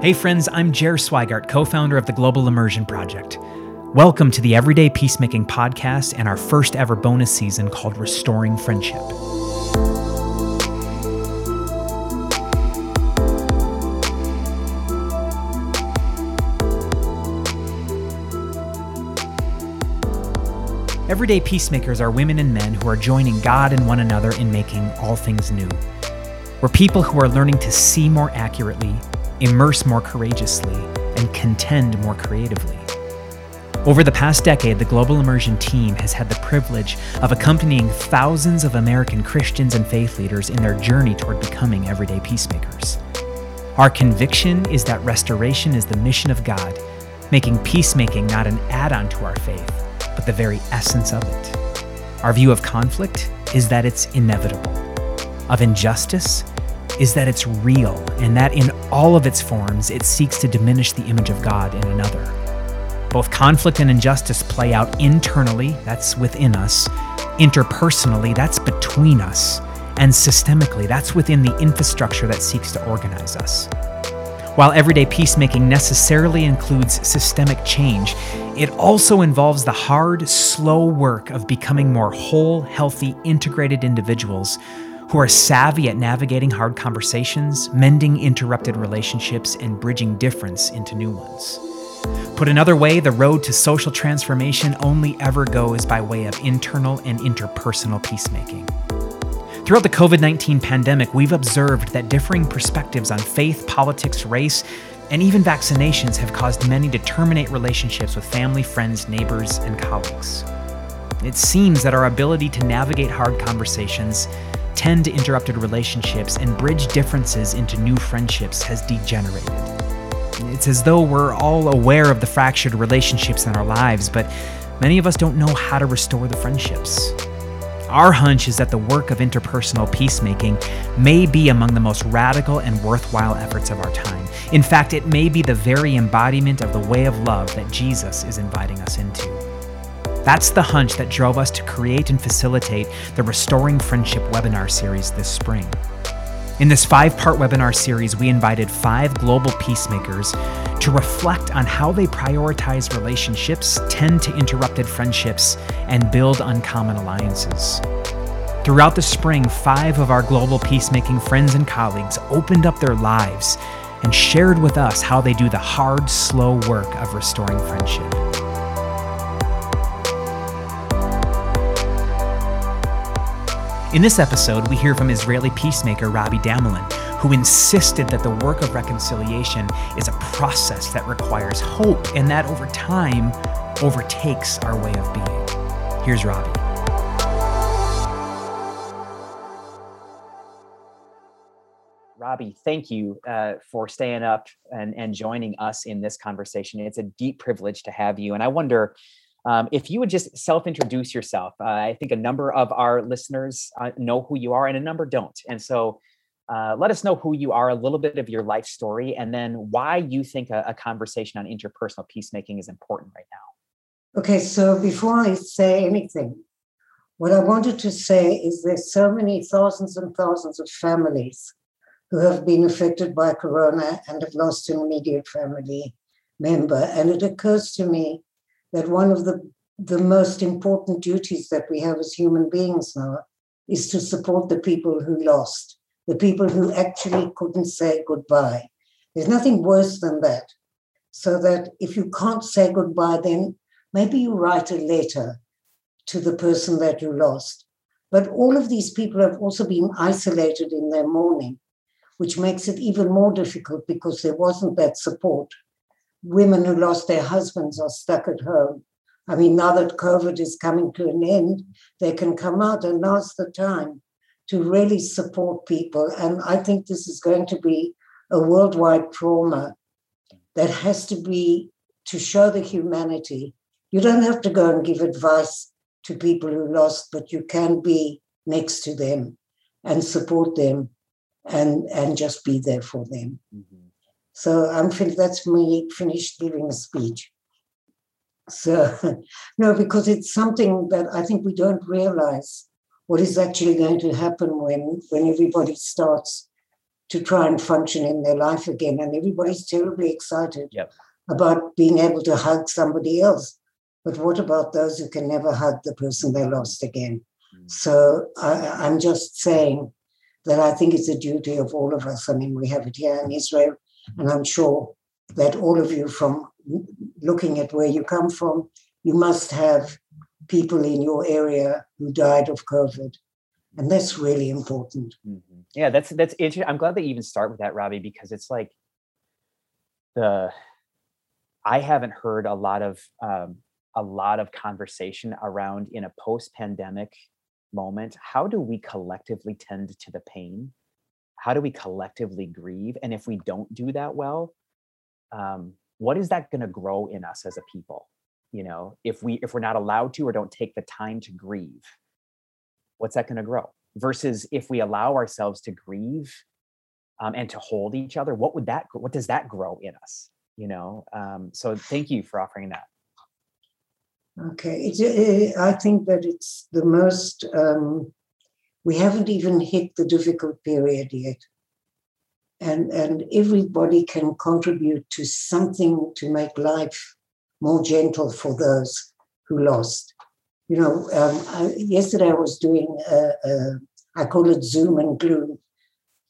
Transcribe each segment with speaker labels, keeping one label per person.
Speaker 1: Hey, friends, I'm Jer Swigart, co founder of the Global Immersion Project. Welcome to the Everyday Peacemaking Podcast and our first ever bonus season called Restoring Friendship. Everyday peacemakers are women and men who are joining God and one another in making all things new. We're people who are learning to see more accurately, immerse more courageously, and contend more creatively. Over the past decade, the Global Immersion team has had the privilege of accompanying thousands of American Christians and faith leaders in their journey toward becoming everyday peacemakers. Our conviction is that restoration is the mission of God, making peacemaking not an add on to our faith, but the very essence of it. Our view of conflict is that it's inevitable, of injustice is that it's real and that in all of its forms it seeks to diminish the image of God in another. Both conflict and injustice play out internally, that's within us, interpersonally, that's between us, and systemically, that's within the infrastructure that seeks to organize us. While everyday peacemaking necessarily includes systemic change, it also involves the hard, slow work of becoming more whole, healthy, integrated individuals who are savvy at navigating hard conversations, mending interrupted relationships, and bridging difference into new ones. Put another way, the road to social transformation only ever goes by way of internal and interpersonal peacemaking. Throughout the COVID 19 pandemic, we've observed that differing perspectives on faith, politics, race, and even vaccinations have caused many to terminate relationships with family, friends, neighbors, and colleagues. It seems that our ability to navigate hard conversations, tend to interrupted relationships, and bridge differences into new friendships has degenerated. It's as though we're all aware of the fractured relationships in our lives, but many of us don't know how to restore the friendships. Our hunch is that the work of interpersonal peacemaking may be among the most radical and worthwhile efforts of our time. In fact, it may be the very embodiment of the way of love that Jesus is inviting us into. That's the hunch that drove us to create and facilitate the Restoring Friendship webinar series this spring. In this five part webinar series, we invited five global peacemakers to reflect on how they prioritize relationships, tend to interrupted friendships, and build uncommon alliances. Throughout the spring, five of our global peacemaking friends and colleagues opened up their lives and shared with us how they do the hard, slow work of restoring friendship. In this episode, we hear from Israeli peacemaker Robi Damelin, who insisted that the work of reconciliation is a process that requires hope and that over time overtakes our way of being. Here's Robi. Robi, thank you uh, for staying up and, and joining us in this conversation. It's a deep privilege to have you. And I wonder um, if you would just self introduce yourself, uh, I think a number of our listeners uh, know who you are and a number don't. And so uh, let us know who you are, a little bit of your life story, and then why you think a, a conversation on interpersonal peacemaking is important right now.
Speaker 2: Okay, so before I say anything, what I wanted to say is there's so many thousands and thousands of families who have been affected by corona and have lost an immediate family member. And it occurs to me that one of the, the most important duties that we have as human beings now is to support the people who lost, the people who actually couldn't say goodbye. There's nothing worse than that. So that if you can't say goodbye, then maybe you write a letter to the person that you lost. But all of these people have also been isolated in their mourning, which makes it even more difficult because there wasn't that support women who lost their husbands are stuck at home. I mean, now that COVID is coming to an end, they can come out, and now's the time to really support people. And I think this is going to be a worldwide trauma that has to be to show the humanity. You don't have to go and give advice to people who lost, but you can be next to them and support them and, and just be there for them. Mm-hmm. So I'm fin- that's me finished giving a speech. So no, because it's something that I think we don't realize what is actually going to happen when when everybody starts to try and function in their life again. And everybody's terribly excited
Speaker 3: yep.
Speaker 2: about being able to hug somebody else. But what about those who can never hug the person they lost again? Mm. So I, I'm just saying that I think it's a duty of all of us. I mean, we have it here in Israel, and I'm sure that all of you, from looking at where you come from, you must have people in your area who died of COVID. And that's really important.
Speaker 3: Mm-hmm. Yeah, that's that's interesting. I'm glad you even start with that, Robi, because it's like the I haven't heard a lot of um, a lot of conversation around in a post-pandemic moment. How do we collectively tend to the pain? How do we collectively grieve? And if we don't do that well, um, what is that going to grow in us as a people? You know, if we if we're not allowed to or don't take the time to grieve, what's that going to grow? Versus if we allow ourselves to grieve um, and to hold each other, what would that what does that grow in us? You know, um, so thank you for offering that.
Speaker 2: Okay, it, it, I think that it's the most. Um, we haven't even hit the difficult period yet, and and everybody can contribute to something to make life more gentle for those who lost. You know, um, I, yesterday I was doing a, a, I call it Zoom and Gloom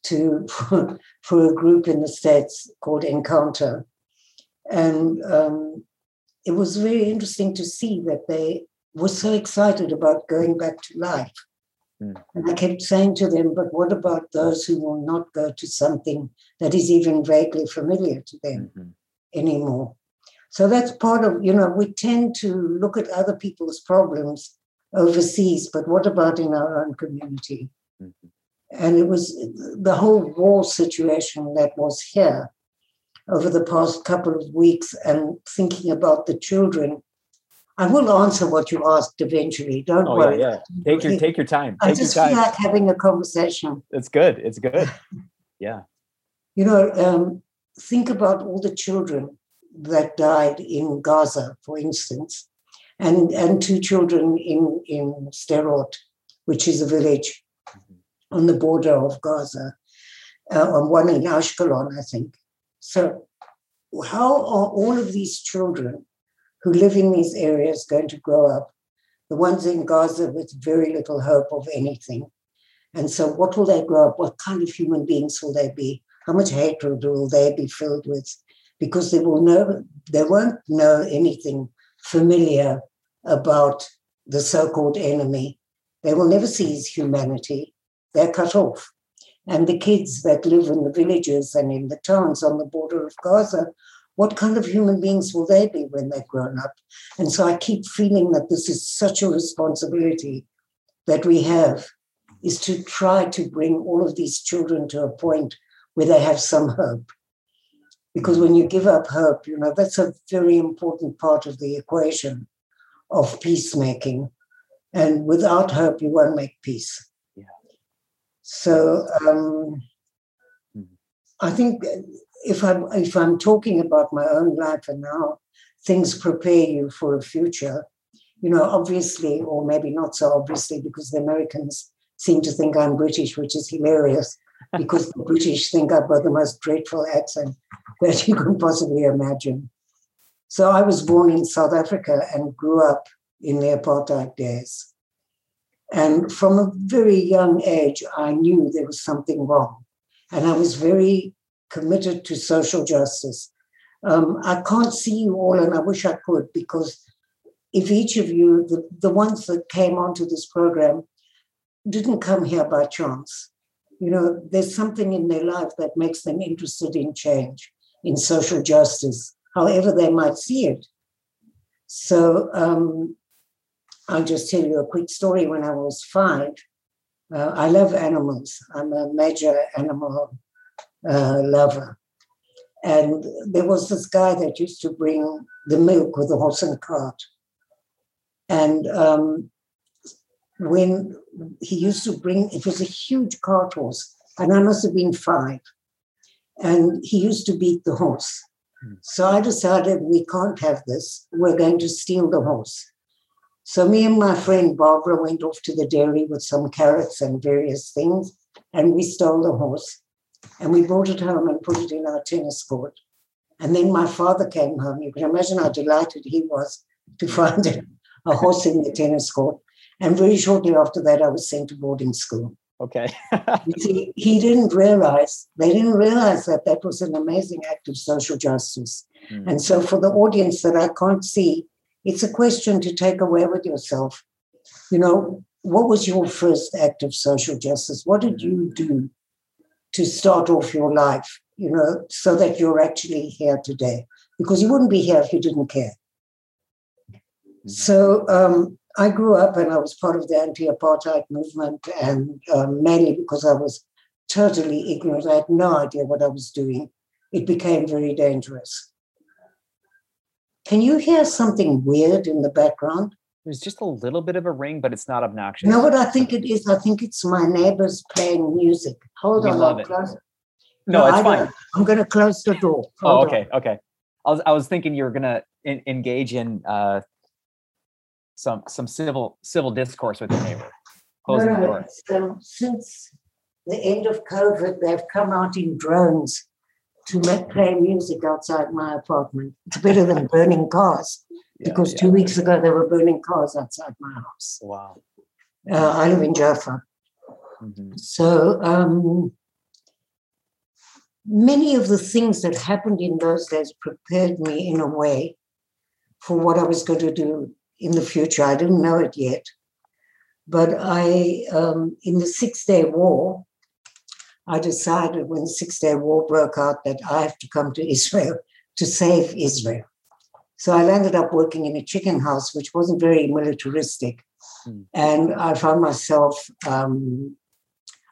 Speaker 2: to for, a group in the states called Encounter, and um, it was very interesting to see that they were so excited about going back to life. Mm. And I kept saying to them, but what about those who will not go to something that is even vaguely familiar to them mm-hmm. anymore? So that's part of, you know, we tend to look at other people's problems overseas, but what about in our own community? Mm-hmm. And it was the whole war situation that was here over the past couple of weeks and thinking about the children. I will answer what you asked eventually. Don't
Speaker 3: oh,
Speaker 2: worry.
Speaker 3: Yeah, yeah. Take your take your time. Take
Speaker 2: I just
Speaker 3: feel
Speaker 2: like having a conversation.
Speaker 3: It's good. It's good. Yeah.
Speaker 2: You know, um, think about all the children that died in Gaza, for instance, and and two children in in Sderot, which is a village mm-hmm. on the border of Gaza, uh, one in Ashkelon, I think. So, how are all of these children who live in these areas going to grow up? The ones in Gaza with very little hope of anything. And so, what will they grow up? What kind of human beings will they be? How much hatred will they be filled with? Because they will know they won't know anything familiar about the so-called enemy. They will never see his humanity. They're cut off. And the kids that live in the villages and in the towns on the border of Gaza, what kind of human beings will they be when they've grown up? And so I keep feeling that this is such a responsibility that we have is to try to bring all of these children to a point where they have some hope. Because when you give up hope, you know, that's a very important part of the equation of peacemaking. And without hope, you won't make peace. Yeah. So um, hmm. I think if I'm if I'm talking about my own life and how things prepare you for a future, you know, obviously, or maybe not so obviously, because the Americans seem to think I'm British, which is hilarious, because the British think I've got the most dreadful accent that you can possibly imagine. So I was born in South Africa and grew up in the apartheid days. And from a very young age, I knew there was something wrong. And I was very committed to social justice. Um, I can't see you all, and I wish I could, because if each of you, the, the ones that came onto this program, didn't come here by chance, you know, there's something in their life that makes them interested in change, in social justice, however they might see it. So um, I'll just tell you a quick story. When I was five, uh, I love animals. I'm a major animal uh, lover. And there was this guy that used to bring the milk with a horse and cart. And um, when he used to bring, it was a huge cart horse, and I must have been five. And he used to beat the horse. Hmm. So I decided we can't have this. We're going to steal the horse. So me and my friend Barbara went off to the dairy with some carrots and various things, and we stole the horse. And we brought it home and put it in our tennis court. And then my father came home. You can imagine how delighted he was to find a horse in the tennis court. And very shortly after that, I was sent to boarding school.
Speaker 1: Okay.
Speaker 2: see, he didn't realize, they didn't realize that that was an amazing act of social justice. Mm. And so, for the audience that I can't see, it's a question to take away with yourself. You know, what was your first act of social justice? What did you do to start off your life, you know, so that you're actually here today? Because you wouldn't be here if you didn't care. Mm. So, um, I grew up and I was part of the anti apartheid movement, and um, mainly because I was totally ignorant. I had no idea what I was doing. It became very dangerous. Can you hear something weird in the background?
Speaker 1: There's just a little bit of a ring, but it's not obnoxious.
Speaker 2: No, what I think it is, I think it's my neighbors playing music. Hold
Speaker 1: we
Speaker 2: on,
Speaker 1: love it.
Speaker 2: Close.
Speaker 1: No, no it's fine.
Speaker 2: I'm going to close the door.
Speaker 1: Hold oh, okay, on. okay. I was, I was thinking you were going to engage in uh, some some civil civil discourse with your neighbor.
Speaker 2: Closing no, the door. Um, since the end of COVID, they've come out in drones to make, play music outside my apartment. It's better than burning cars yeah, because yeah. two weeks ago they were burning cars outside my house.
Speaker 1: Wow.
Speaker 2: Uh, I live in Jaffa. Mm-hmm. So um, many of the things that happened in those days prepared me in a way for what I was going to do in the future. I didn't know it yet. But I, um, in the Six Day War, I decided when the Six Day War broke out that I have to come to Israel to save Israel. So I landed up working in a chicken house, which wasn't very militaristic. Mm. And I found myself, um,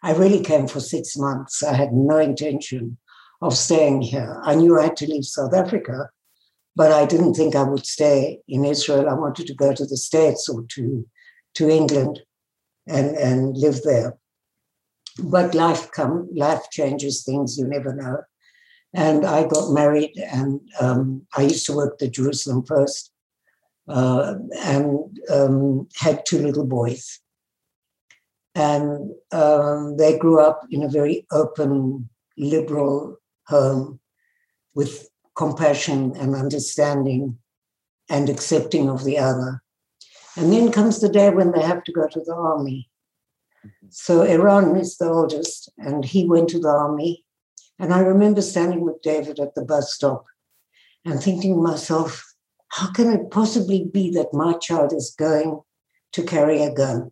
Speaker 2: I really came for six months. I had no intention of staying here. I knew I had to leave South Africa but I didn't think I would stay in Israel. I wanted to go to the States or to, to England and, and live there. But life come, life changes things, you never know. And I got married, and um, I used to work the Jerusalem Post, uh, and um, had two little boys. And um, they grew up in a very open, liberal home with compassion and understanding and accepting of the other. And then comes the day when they have to go to the army. So Eran is the oldest, and he went to the army. And I remember standing with David at the bus stop and thinking to myself, how can it possibly be that my child is going to carry a gun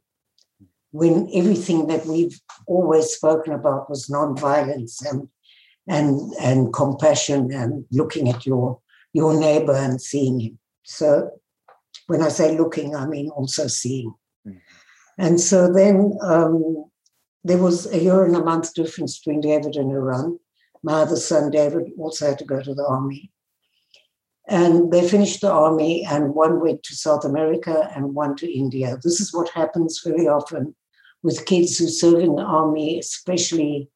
Speaker 2: when everything that we've always spoken about was nonviolence and and and compassion and looking at your your neighbor and seeing him. So when I say looking, I mean also seeing. Mm-hmm. And so then um, there was a year and a month difference between David and Eran. My other son, David, also had to go to the army. And they finished the army, and one went to South America and one to India. This is what happens very often with kids who serve in the army, especially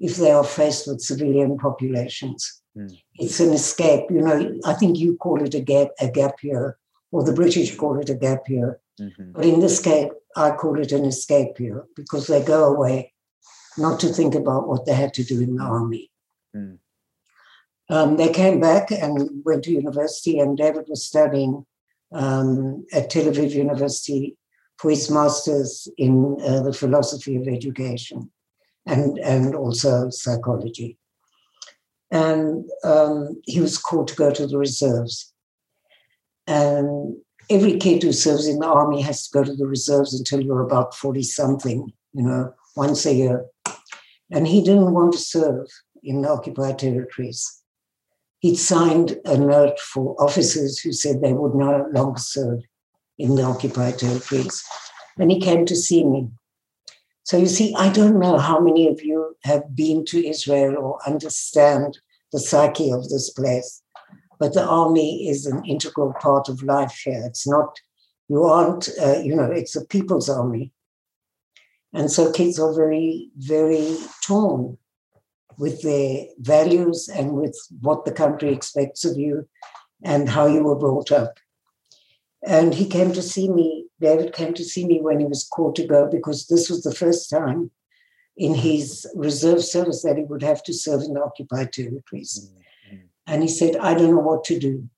Speaker 2: if they are faced with civilian populations. Mm. It's an escape. You know, I think you call it a gap, a gap year, or the British call it a gap year. Mm-hmm. But in this case, I call it an escape year because they go away not to think about what they had to do in the army. Mm. Um, they came back and went to university, and David was studying um, at Tel Aviv University for his master's in uh, the philosophy of education and, and also psychology. And um, he was called to go to the reserves. And every kid who serves in the army has to go to the reserves until you're about 40 something, you know, once a year. And he didn't want to serve in the occupied territories. He'd signed a note for officers who said they would no longer serve in the occupied territories. And he came to see me. So you see, I don't know how many of you have been to Israel or understand the psyche of this place, but the army is an integral part of life here. It's not, you aren't, uh, you know, it's a people's army. And so kids are very, very torn with their values and with what the country expects of you and how you were brought up. And he came to see me, David came to see me when he was called to go because this was the first time in his reserve service that he would have to serve in the occupied territories. Mm-hmm. And he said, I don't know what to do.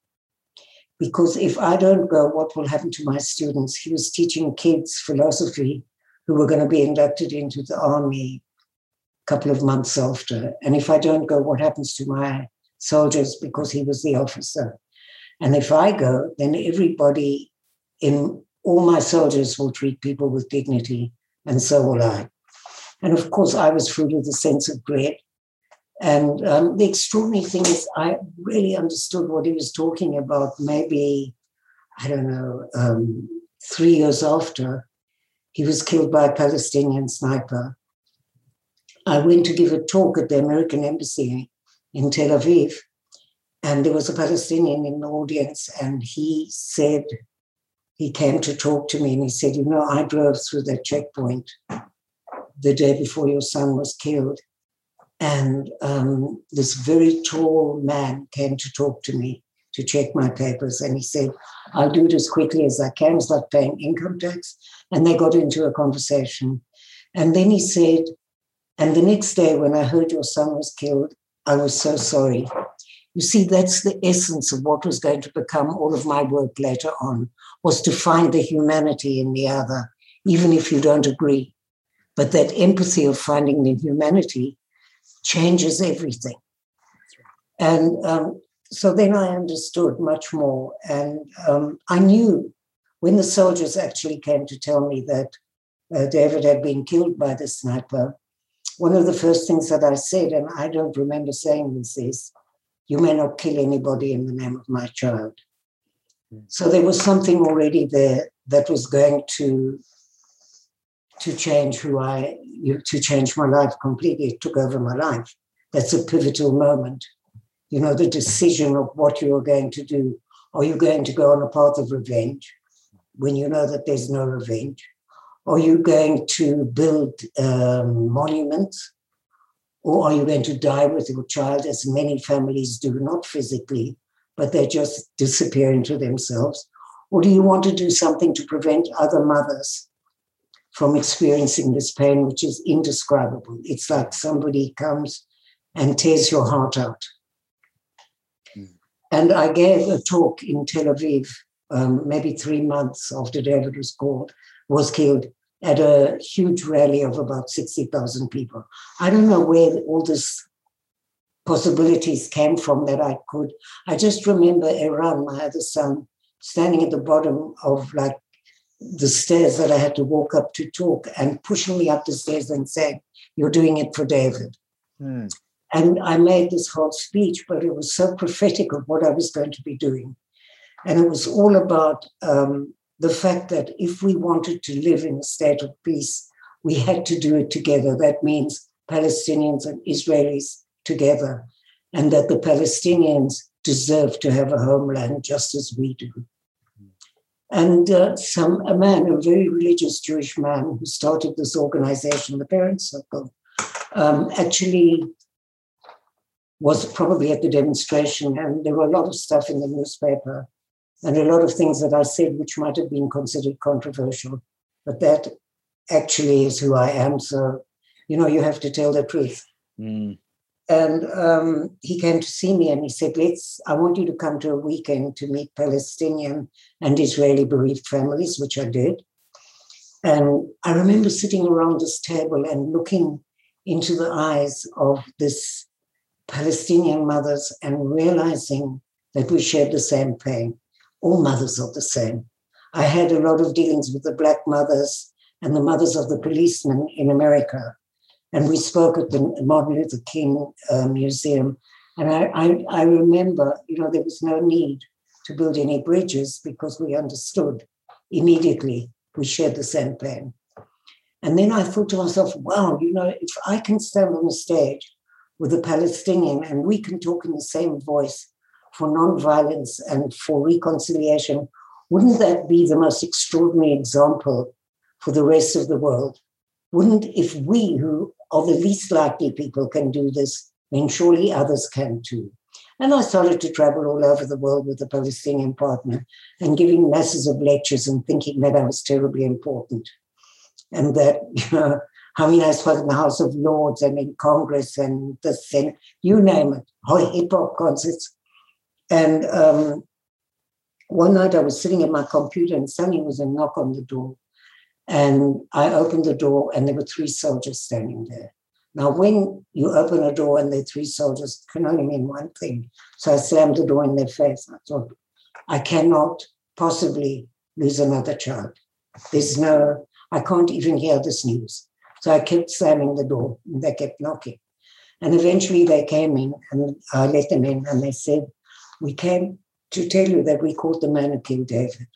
Speaker 2: Because if I don't go, what will happen to my students? He was teaching kids philosophy who were going to be inducted into the army couple of months after. And if I don't go, what happens to my soldiers? Because he was the officer. And if I go, then everybody in all my soldiers will treat people with dignity, and so will I. And of course, I was filled with a sense of dread. And um, the extraordinary thing is, I really understood what he was talking about. Maybe, I don't know, um, three years after he was killed by a Palestinian sniper. I went to give a talk at the American Embassy in Tel Aviv, and there was a Palestinian in the audience, and he said, he came to talk to me and he said, You know, I drove through that checkpoint the day before your son was killed. And um, this very tall man came to talk to me to check my papers. And he said, I'll do it as quickly as I can, start paying income tax. And they got into a conversation. And then he said, And the next day, when I heard your son was killed, I was so sorry. You see, that's the essence of what was going to become all of my work later on, was to find the humanity in the other, even if you don't agree. But that empathy of finding the humanity changes everything. And um, so then I understood much more. And um, I knew when the soldiers actually came to tell me that uh, David had been killed by the sniper, one of the first things that I said, and I don't remember saying this, is, You may not kill anybody in the name of my child. Hmm. So there was something already there that was going to to change who I, to change my life completely. It took over my life. That's a pivotal moment. You know, the decision of what you are going to do. Are you going to go on a path of revenge when you know that there's no revenge? Are you going to build um, monuments? Or are you going to die with your child, as many families do, not physically, but they just disappear into themselves? Or do you want to do something to prevent other mothers from experiencing this pain, which is indescribable. It's like somebody comes and tears your heart out. Mm. And I gave a talk in Tel Aviv, um, maybe three months after David was called, was killed, at a huge rally of about 60,000 people. I don't know where all this possibilities came from that I could. I just remember Eran, my other son, standing at the bottom of like the stairs that I had to walk up to talk and pushing me up the stairs and saying, You're doing it for David. Mm. And I made this whole speech, but it was so prophetic of what I was going to be doing. And it was all about um, the fact that if we wanted to live in a state of peace, we had to do it together. That means Palestinians and Israelis together, and that the Palestinians deserve to have a homeland just as we do. And uh, some a man, a very religious Jewish man who started this organization, the Parents Circle, um, actually was probably at the demonstration, and there were a lot of stuff in the newspaper and a lot of things that I said which might have been considered controversial, but that actually is who I am. So, you know, you have to tell the truth. Mm. And um, he came to see me and he said, Let's, I want you to come to a weekend to meet Palestinian and Israeli bereaved families, which I did. And I remember sitting around this table and looking into the eyes of this Palestinian mothers and realizing that we shared the same pain. All mothers are the same. I had a lot of dealings with the Black mothers and the mothers of the policemen in America and we spoke at the Martin Luther King uh, Museum. And I, I, I remember, you know, there was no need to build any bridges because we understood immediately we shared the same pain. And then I thought to myself, wow, you know, if I can stand on a stage with a Palestinian and we can talk in the same voice for nonviolence and for reconciliation, wouldn't that be the most extraordinary example for the rest of the world? Wouldn't, if we who are the least likely people can do this, then surely others can too. And I started to travel all over the world with a Palestinian partner and giving masses of lectures and thinking that I was terribly important. And that, you know, I mean, I spoke in the House of Lords and in Congress and the Senate, you name it, hip hop concerts. And um, one night I was sitting at my computer and suddenly was a knock on the door. And I opened the door and there were three soldiers standing there. Now, when you open a door and there are three soldiers, can only mean one thing. So I slammed the door in their face. I thought, I cannot possibly lose another child. There's no, I can't even hear this news. So I kept slamming the door and they kept knocking. And eventually they came in and I let them in and they said, We came to tell you that we caught the man who killed David.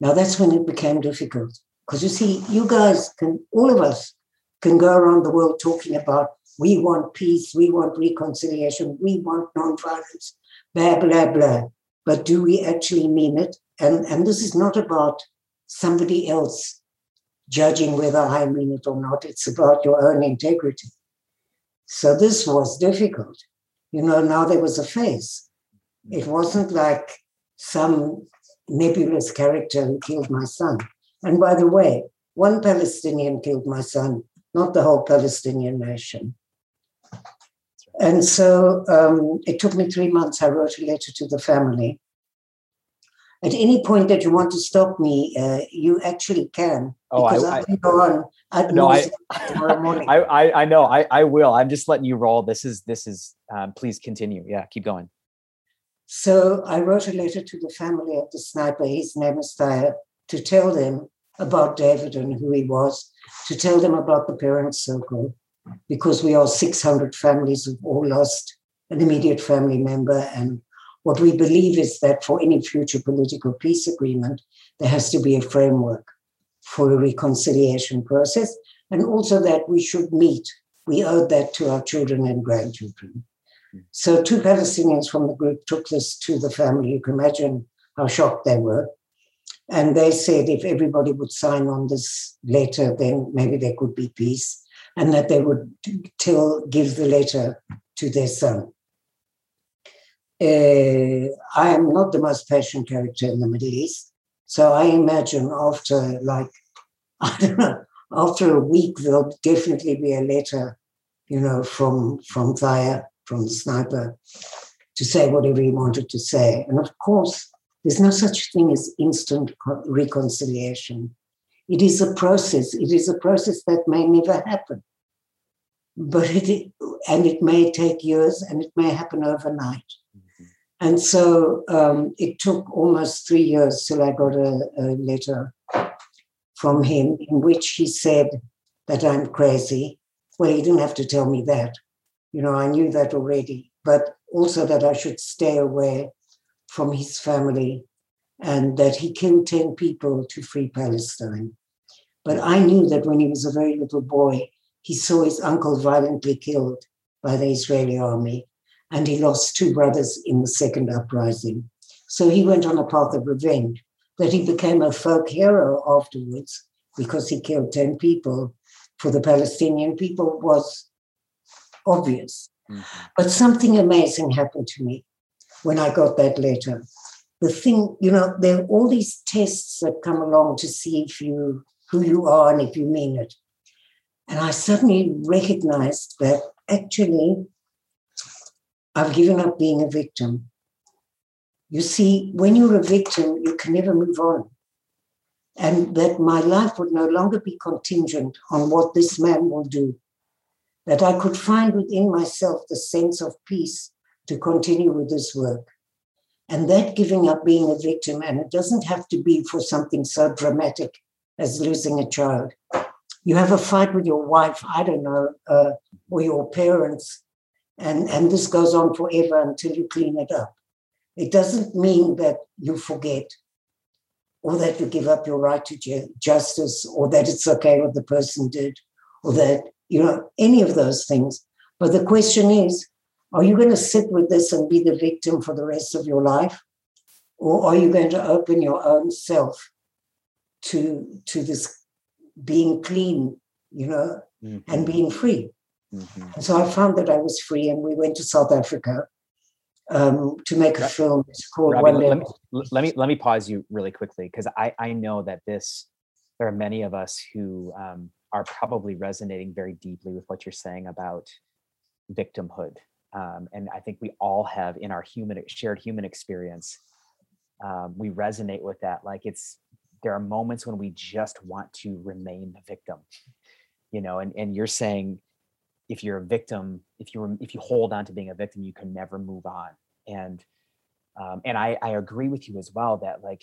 Speaker 2: Now that's when it became difficult. Because you see, you guys can, all of us can go around the world talking about we want peace, we want reconciliation, we want nonviolence, blah, blah, blah. But do we actually mean it? And, and this is not about somebody else judging whether I mean it or not. It's about your own integrity. So this was difficult. You know, now there was a face. It wasn't like some nebulous character who killed my son. And by the way, one Palestinian killed my son, not the whole Palestinian nation. And so um, it took me three months. I wrote a letter to the family. At any point that you want to stop me, uh, you actually can.
Speaker 1: Oh,
Speaker 2: because
Speaker 1: I,
Speaker 2: I, can go on.
Speaker 1: No, I. I, I, I know, I, I will. I'm just letting you roll. This is, this is. Um, please continue. Yeah, keep going.
Speaker 2: So I wrote a letter to the family of the sniper, his name is Thayer, to tell them about David and who he was, to tell them about the parents' circle, because we are 600 families who've all lost an immediate family member. And what we believe is that for any future political peace agreement, there has to be a framework for a reconciliation process, and also that we should meet. We owe that to our children and grandchildren. So two Palestinians from the group took this to the family. You can imagine how shocked they were. And they said if everybody would sign on this letter, then maybe there could be peace, and that they would tell, give the letter to their son. Uh, I am not the most passionate character in the Middle East, so I imagine after like I don't know, after a week there'll definitely be a letter, you know, from from Thayer from the sniper to say whatever he wanted to say. And of course, there's no such thing as instant reconciliation. It is a process. It is a process that may never happen. But it, and it may take years and it may happen overnight. Mm-hmm. And so um, it took almost three years till I got a, a letter from him in which he said that I'm crazy. Well, he didn't have to tell me that. You know, I knew that already, but also that I should stay away from his family and that he killed 10 people to free Palestine. But I knew that when he was a very little boy, he saw his uncle violently killed by the Israeli army, and he lost two brothers in the second uprising. So he went on a path of revenge. That he became a folk hero afterwards because he killed 10 people for the Palestinian people was obvious. Mm-hmm. But something amazing happened to me when I got that letter. The thing, you know, there are all these tests that come along to see if you who you are and if you mean it. And I suddenly recognized that actually I've given up being a victim. You see, when you're a victim, you can never move on. And that my life would no longer be contingent on what this man will do that I could find within myself the sense of peace to continue with this work. And that giving up being a victim, and it doesn't have to be for something so dramatic as losing a child. You have a fight with your wife, I don't know, uh, or your parents, and, and this goes on forever until you clean it up. It doesn't mean that you forget or that you give up your right to justice or that it's okay what the person did or that you know, any of those things. But the question is, are you going to sit with this and be the victim for the rest of your life? Or are you going to open your own self to, to this being clean, you know, mm-hmm. and being free? Mm-hmm. And so I found that I was free, and we went to South Africa um, to make a film. It's called
Speaker 1: Robi, let, me, let me let me pause you really quickly because I I know that this there are many of us who um, are probably resonating very deeply with what you're saying about victimhood. Um, and I think we all have in our human shared human experience, um, we resonate with that. Like it's there are moments when we just want to remain the victim, you know. And and you're saying if you're a victim, if you if you hold on to being a victim, you can never move on. And um, and I I agree with you as well that like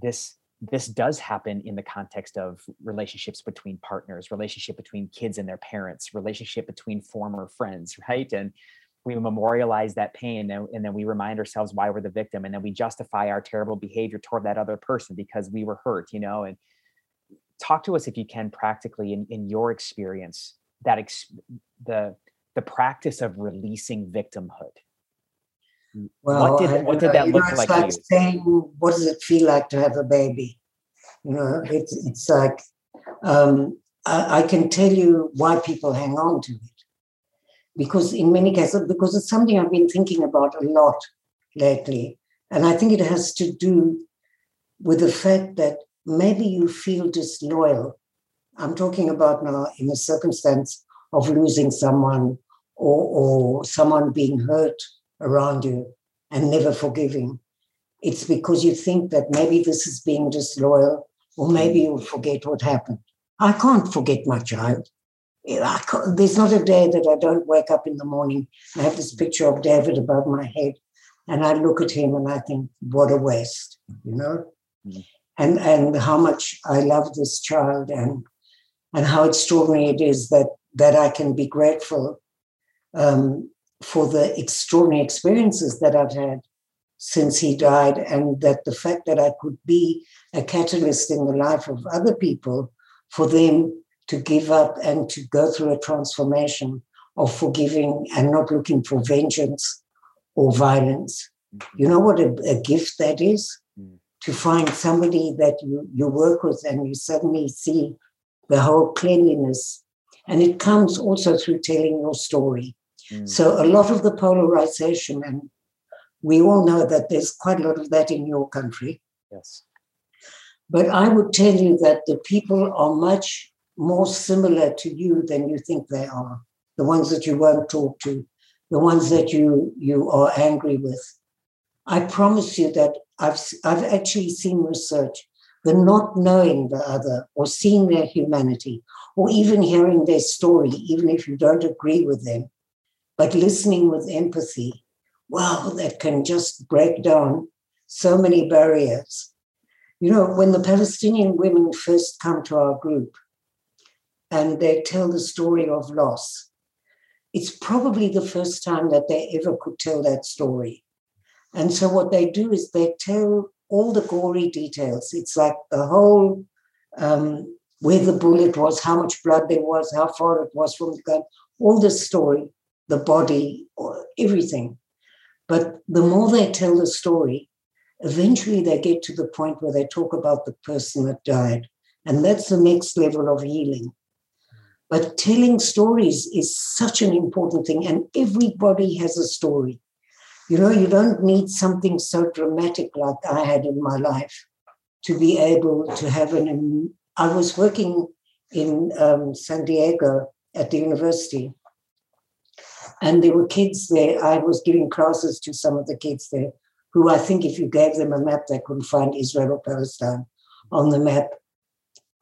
Speaker 1: this this does happen in the context of relationships between partners relationship between kids and their parents relationship between former friends right? And we memorialize that pain and, and, then we remind ourselves why we're the victim and then we justify our terrible behavior toward that other person because we were hurt you know? And talk to us if you can practically in, in your experience that ex- the the practice of releasing victimhood
Speaker 2: well, what did, what did that look know, like? like saying, what does it feel like to have a baby? You know, it's it's like um, I, I, can tell you why people hang on to it, because in many cases, because it's something I've been thinking about a lot lately, and I think it has to do with the fact that maybe you feel disloyal. I'm talking about now in the circumstance of losing someone or, or someone being hurt around you and never forgiving. It's because you think that maybe this is being disloyal or maybe you'll forget what happened. I can't forget my child. there's not a day that I don't wake up in the morning and have this picture of David above my head. And I look at him and I think, what a waste, you know? Mm-hmm. And, and how much I love this child and, and how extraordinary it is that, that I can be grateful um, for the extraordinary experiences that I've had since he died, and that the fact that I could be a catalyst in the life of other people for them to give up and to go through a transformation of forgiving and not looking for vengeance or violence. You know what a, a gift that is? Mm. To find somebody that you, you work with and you suddenly see the whole cleanliness. And it comes also through telling your story. Mm. So a lot of the polarization, and we all know that there's quite a lot of that in your country.
Speaker 1: Yes.
Speaker 2: But I would tell you that the people are much more similar to you than you think they are. The ones that you won't talk to, the ones that you you are angry with. I promise you that I've I've actually seen research. The not knowing the other or seeing their humanity or even hearing their story, even if you don't agree with them, but listening with empathy, wow, that can just break down so many barriers. You know, when the Palestinian women first come to our group and they tell the story of loss, it's probably the first time that they ever could tell that story. And so what they do is they tell all the gory details. It's like the whole um, where the bullet was, how much blood there was, how far it was from the gun, all the story the body, or everything. But the more they tell the story, eventually they get to the point where they talk about the person that died. And that's the next level of healing. But telling stories is such an important thing, and everybody has a story. You know, you don't need something so dramatic like I had in my life to be able to have an. I was working in um, San Diego at the university, and there were kids there. I was giving classes to some of the kids there who I think if you gave them a map, they couldn't find Israel or Palestine on the map.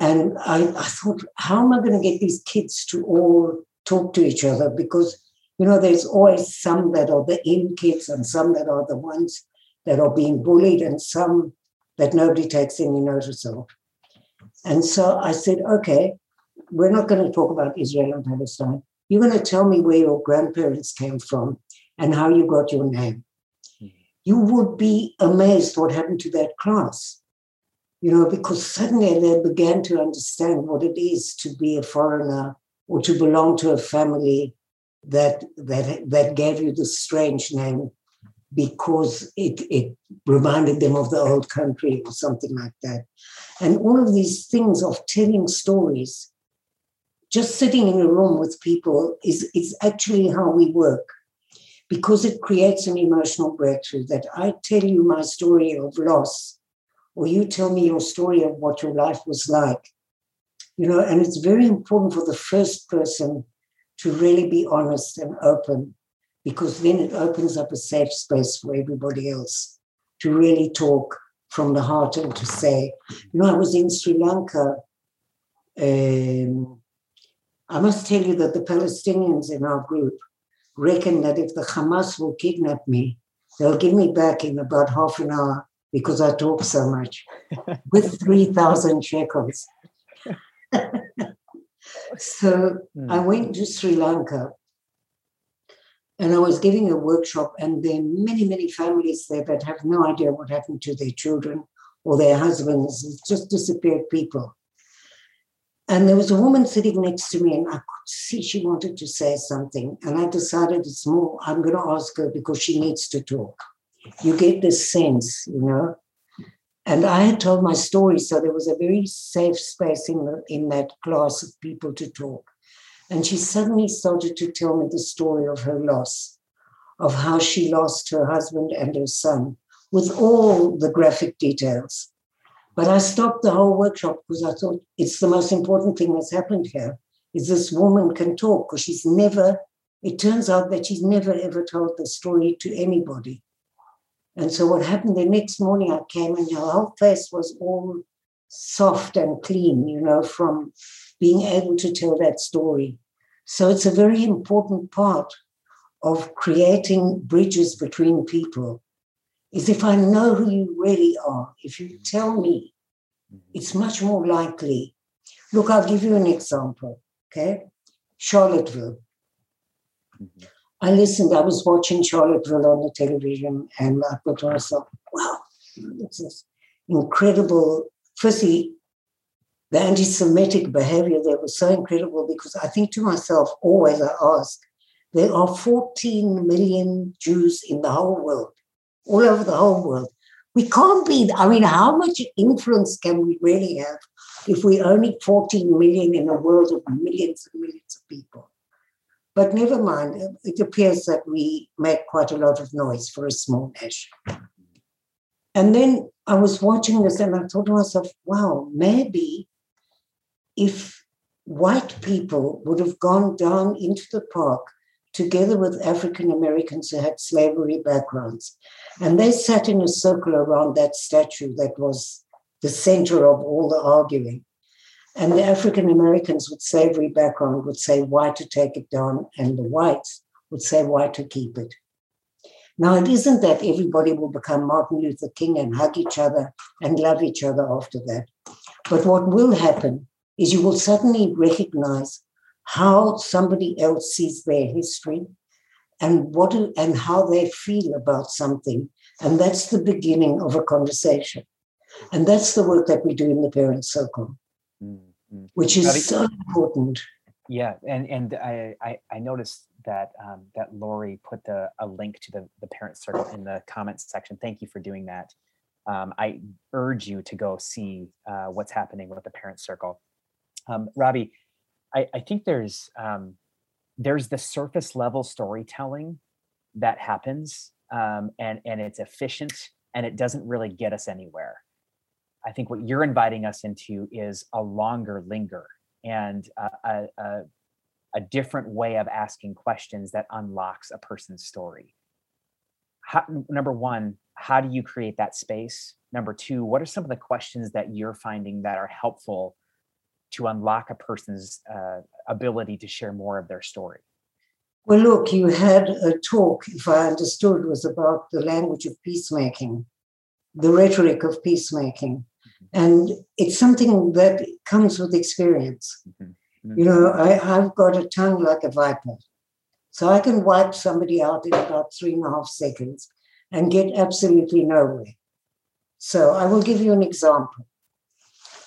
Speaker 2: And I, I thought, how am I going to get these kids to all talk to each other? Because, you know, there's always some that are the in kids and some that are the ones that are being bullied and some that nobody takes any notice of. And so I said, okay, we're not going to talk about Israel and Palestine. You're going to tell me where your grandparents came from and how you got your name. Hmm. You would be amazed what happened to that class. You know, because suddenly they began to understand what it is to be a foreigner or to belong to a family that that that gave you the strange name because it, it reminded them of the old country or something like that. And all of these things of telling stories just sitting in a room with people is, is actually how we work because it creates an emotional breakthrough that I tell you my story of loss, or you tell me your story of what your life was like. You know, and it's very important for the first person to really be honest and open because then it opens up a safe space for everybody else to really talk from the heart and to say, you know, I was in Sri Lanka. Um, I must tell you that the Palestinians in our group reckon that if the Hamas will kidnap me, they'll give me back in about half an hour because I talk so much with 3,000 shekels. so mm. I went to Sri Lanka and I was giving a workshop, and there are many, many families there that have no idea what happened to their children or their husbands. It's just disappeared people. And there was a woman sitting next to me, and I could see she wanted to say something. And I decided it's more, I'm going to ask her because she needs to talk. You get this sense, you know. And I had told my story, so there was a very safe space in, the, in that class of people to talk. And she suddenly started to tell me the story of her loss, of how she lost her husband and her son, with all the graphic details. But I stopped the whole workshop because I thought it's the most important thing that's happened here is this woman can talk because she's never, it turns out that she's never ever told the story to anybody. And so what happened the next morning, I came and her whole face was all soft and clean, you know, from being able to tell that story. So it's a very important part of creating bridges between people is if I know who you really are, if you tell me, it's much more likely. Look, I'll give you an example, okay? Charlottesville. Mm-hmm. I listened, I was watching Charlottesville on the television, and I thought to myself, wow, this is incredible. Firstly, the anti Semitic behavior there was so incredible because I think to myself, always I ask, there are 14 million Jews in the whole world all over the whole world. We can't be, I mean, how much influence can we really have if we're only 14 million in a world of millions and millions of people? But never mind, it appears that we make quite a lot of noise for a small nation. And then I was watching this and I thought to myself, wow, maybe if white people would have gone down into the park together with African Americans who had slavery backgrounds. And they sat in a circle around that statue that was the center of all the arguing. And the African Americans with slavery background would say why to take it down, and the whites would say why to keep it. Now, it isn't that everybody will become Martin Luther King and hug each other and love each other after that. But what will happen is you will suddenly recognize how somebody else sees their history and what and how they feel about something. And that's the beginning of a conversation. And that's the work that we do in the parent circle mm-hmm. which is so important.
Speaker 1: Yeah and and i i, I noticed that um, that lori put the a link to the the parent circle in the comments section. Thank you for doing that. Um, i urge you to go see uh, what's happening with the parent circle. Um, Robi I, I think there's um, there's the surface level storytelling that happens um, and and it's efficient and it doesn't really get us anywhere. I think what you're inviting us into is a longer linger and a, a, a different way of asking questions that unlocks a person's story. How, number one, how do you create that space? Number two, what are some of the questions that you're finding that are helpful to unlock a person's uh, ability to share more of their story?
Speaker 2: Well, look, you had a talk, if I understood, was about the language of peacemaking, the rhetoric of peacemaking. Mm-hmm. And it's something that comes with experience. Mm-hmm. Mm-hmm. You know, I, I've got a tongue like a viper. So I can wipe somebody out in about three and a half seconds and get absolutely nowhere. So I will give you an example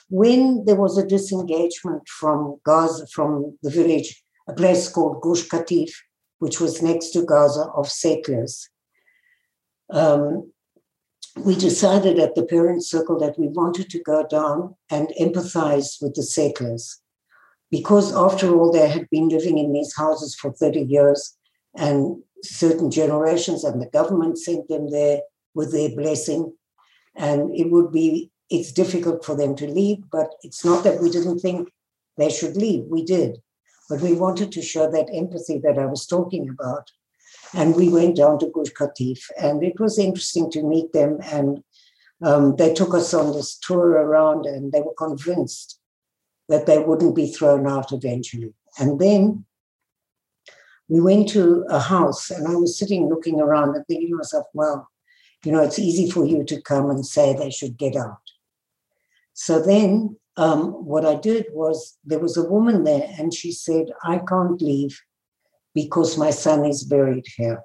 Speaker 2: when there was a disengagement from Gaza, from the village, a place called Gush Katif, which was next to Gaza, of settlers, um, we decided at the parent circle that we wanted to go down and empathize with the settlers. Because after all, they had been living in these houses for 30 years and certain generations, and the government sent them there with their blessing. And it would be it's difficult for them to leave, but it's not that we didn't think they should leave. We did. But we wanted to show that empathy that I was talking about. And we went down to Gush Katif, and it was interesting to meet them. And um, they took us on this tour around, and they were convinced that they wouldn't be thrown out eventually. And then we went to a house, and I was sitting looking around and thinking to myself, well, you know, it's easy for you to come and say they should get out. So then um, what I did was there was a woman there, and she said, I can't leave because my son is buried here.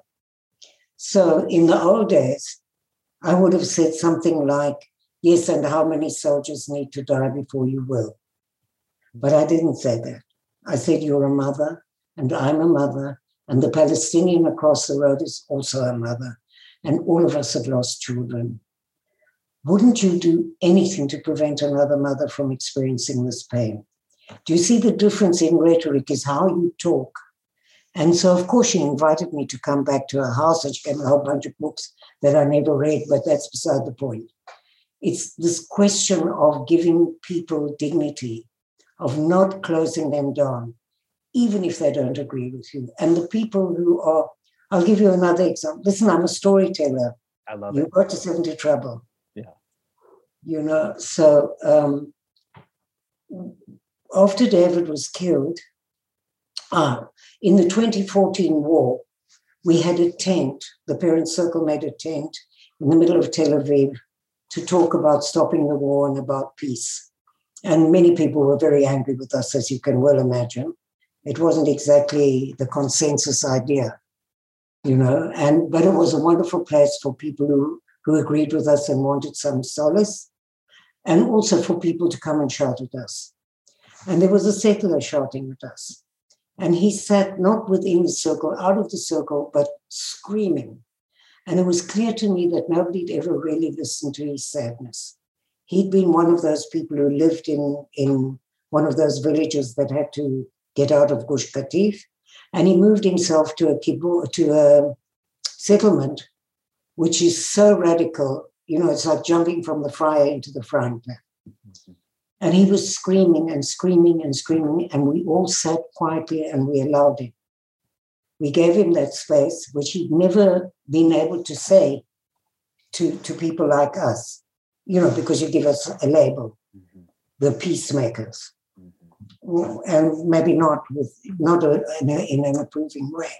Speaker 2: So in the old days, I would have said something like, Yes, and how many soldiers need to die before you will? But I didn't say that. I said, You're a mother, and I'm a mother, and the Palestinian across the road is also a mother, and all of us have lost children. Wouldn't you do anything to prevent another mother from experiencing this pain? Do you see the difference in rhetoric is how you talk? And so, of course, she invited me to come back to her house and she gave me a whole bunch of books that I never read, but that's beside the point. It's this question of giving people dignity, of not closing them down, even if they don't agree with you. And the people who are, I'll give you another example. Listen, I'm a storyteller.
Speaker 1: I love
Speaker 2: you
Speaker 1: it.
Speaker 2: got yourself into trouble. You know, so um, after David was killed, ah, in the 2014 war, we had a tent, the Parent Circle made a tent in the middle of Tel Aviv to talk about stopping the war and about peace. And many people were very angry with us, as you can well imagine. It wasn't exactly the consensus idea, you know, and but it was a wonderful place for people who, who agreed with us and wanted some solace, and also for people to come and shout at us. And there was a settler shouting at us. And he sat not within the circle, out of the circle, but screaming. And it was clear to me that nobody had ever really listened to his sadness. He'd been one of those people who lived in, in one of those villages that had to get out of Gush Katif. And he moved himself to a kibbutz, to a settlement, which is so radical. You know, it's like jumping from the fryer into the frying pan. And he was screaming and screaming and screaming, and we all sat quietly and we allowed him. We gave him that space, which he'd never been able to say to, to people like us, you know, because you give us a label, mm-hmm. the peacemakers, mm-hmm. and maybe not with not a, in, a, in, an approving way.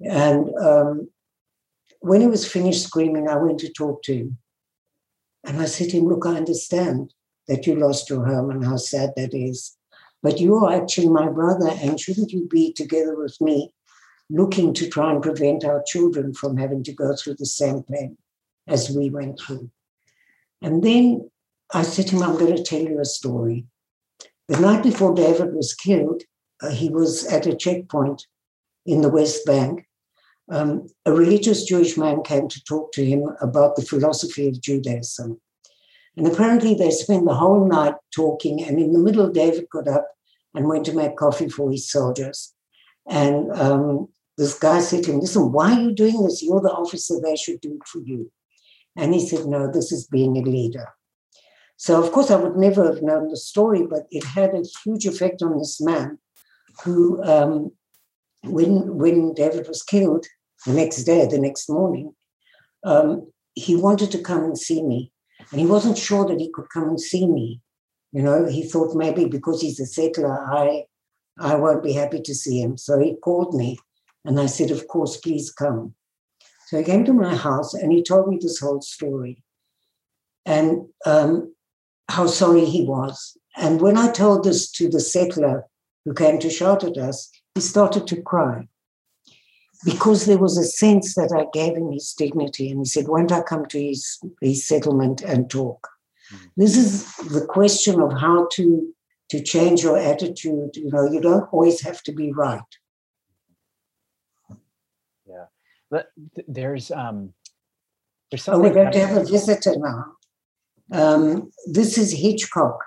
Speaker 2: And um, when he was finished screaming, I went to talk to him, and I said to him, "Look, I understand that you lost your home and how sad that is. But you are actually my brother, and shouldn't you be together with me looking to try and prevent our children from having to go through the same pain as we went through? And then I said to him, I'm going to tell you a story. The night before David was killed, uh, he was at a checkpoint in the West Bank. Um, a religious Jewish man came to talk to him about the philosophy of Judaism. And apparently they spent the whole night talking. And in the middle, David got up and went to make coffee for his soldiers. And um, this guy said to him, Listen, why are you doing this? You're the officer, they should do it for you. And he said, No, this is being a leader. So, of course, I would never have known the story, but it had a huge effect on this man who, um, when, when David was killed the next day, the next morning, um, he wanted to come and see me. And he wasn't sure that he could come and see me. You know, he thought maybe because he's a settler, I I won't be happy to see him. So he called me and I said, Of course, please come. So he came to my house and he told me this whole story and um, how sorry he was. And when I told this to the settler who came to shout at us, he started to cry because there was a sense that I gave him his dignity. And he said, Won't I come to his, his settlement and talk? Mm-hmm. This is the question of how to, to change your attitude. You know, you don't always have to be right.
Speaker 1: Yeah. But there's um there's
Speaker 2: something. Oh, we're going to have a visitor now. Um, this is Hitchcock.